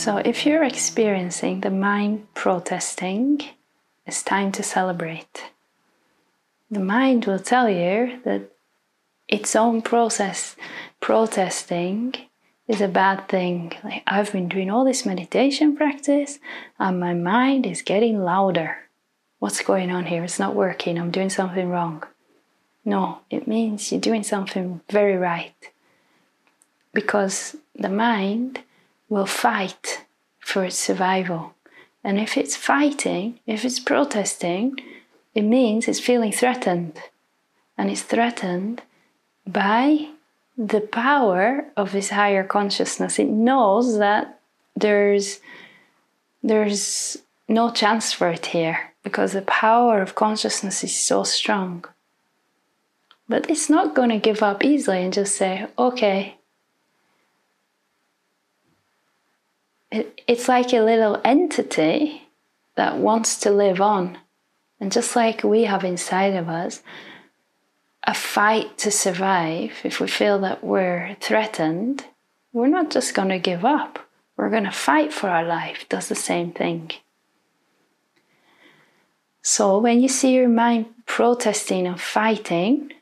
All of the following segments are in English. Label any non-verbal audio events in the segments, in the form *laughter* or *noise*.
So, if you're experiencing the mind protesting, it's time to celebrate. The mind will tell you that its own process protesting is a bad thing. Like I've been doing all this meditation practice and my mind is getting louder. What's going on here? It's not working. I'm doing something wrong. No, it means you're doing something very right. Because the mind will fight for its survival. And if it's fighting, if it's protesting, it means it's feeling threatened. And it's threatened by the power of this higher consciousness. It knows that there's there's no chance for it here because the power of consciousness is so strong. But it's not going to give up easily and just say, okay. It, it's like a little entity that wants to live on. And just like we have inside of us, a fight to survive, if we feel that we're threatened, we're not just going to give up. We're going to fight for our life. Does the same thing. So when you see your mind protesting and fighting,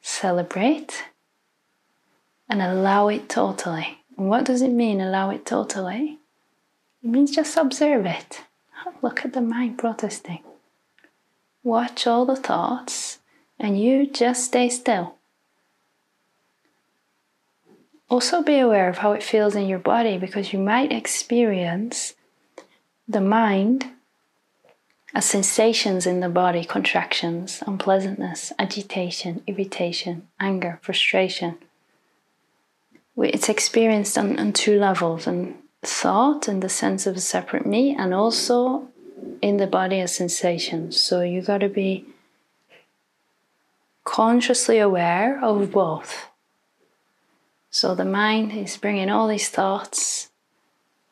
celebrate and allow it totally. And what does it mean, allow it totally? It means just observe it. Look at the mind protesting. Watch all the thoughts and you just stay still. Also, be aware of how it feels in your body because you might experience the mind as sensations in the body contractions, unpleasantness, agitation, irritation, anger, frustration. It's experienced on, on two levels and thought and the sense of a separate me, and also in the body as sensations. So you got to be consciously aware of both. So the mind is bringing all these thoughts.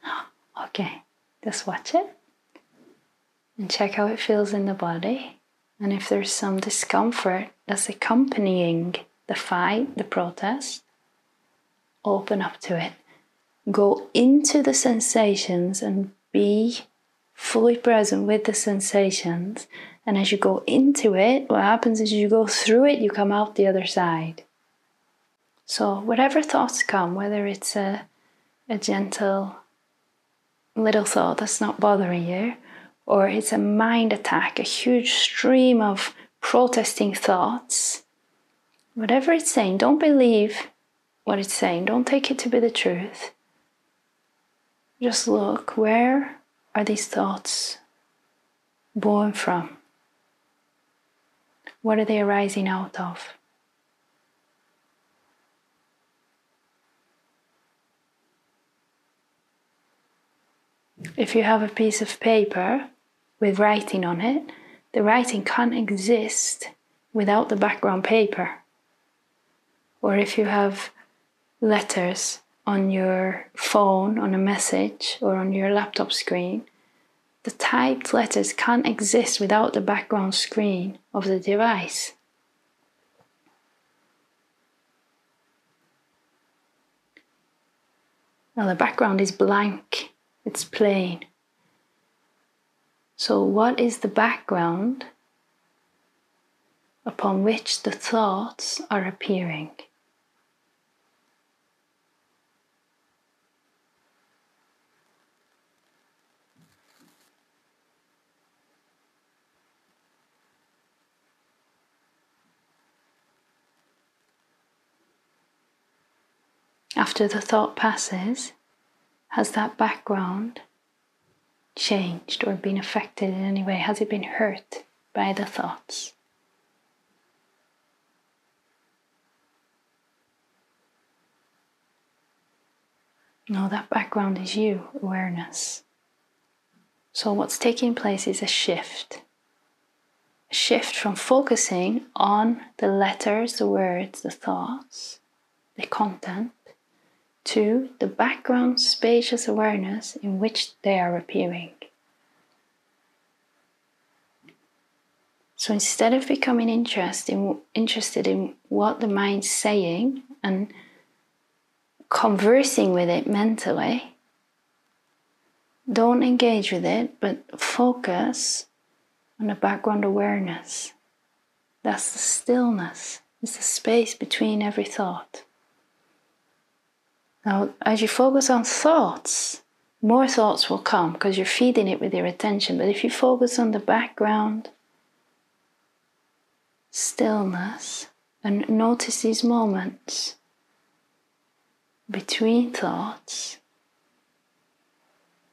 *gasps* Okay, just watch it and check how it feels in the body. And if there's some discomfort that's accompanying the fight, the protest, open up to it. Go into the sensations and be fully present with the sensations and as you go into it, what happens is you go through it, you come out the other side. So, whatever thoughts come, whether it's a, a gentle little thought that's not bothering you, or it's a mind attack, a huge stream of protesting thoughts, whatever it's saying, don't believe what it's saying, don't take it to be the truth. Just look where are these thoughts born from? What are they arising out of? If you have a piece of paper with writing on it, the writing can't exist without the background paper. Or if you have letters on your phone, on a message, or on your laptop screen, the typed letters can't exist without the background screen of the device. Now the background is blank, it's plain. So, what is the background upon which the thoughts are appearing? After the thought passes, has that background changed or been affected in any way? Has it been hurt by the thoughts? No, that background is you, awareness. So, what's taking place is a shift. A shift from focusing on the letters, the words, the thoughts, the content, to the background spacious awareness in which they are appearing. So instead of becoming interest in, interested in what the mind's saying and conversing with it mentally, don't engage with it, but focus on the background awareness. That's the stillness, it's the space between every thought. Now, as you focus on thoughts, more thoughts will come because you're feeding it with your attention. But if you focus on the background, stillness, and notice these moments between thoughts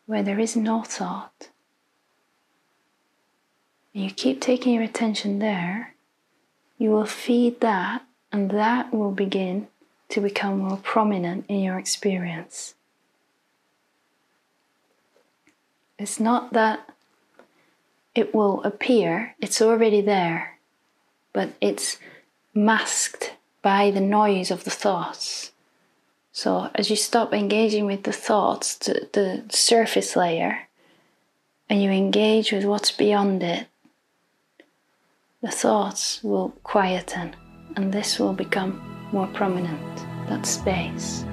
where there is no thought, and you keep taking your attention there, you will feed that, and that will begin to become more prominent in your experience. It's not that it will appear, it's already there, but it's masked by the noise of the thoughts. So, as you stop engaging with the thoughts, the, the surface layer, and you engage with what's beyond it, the thoughts will quieten and this will become more prominent, that space.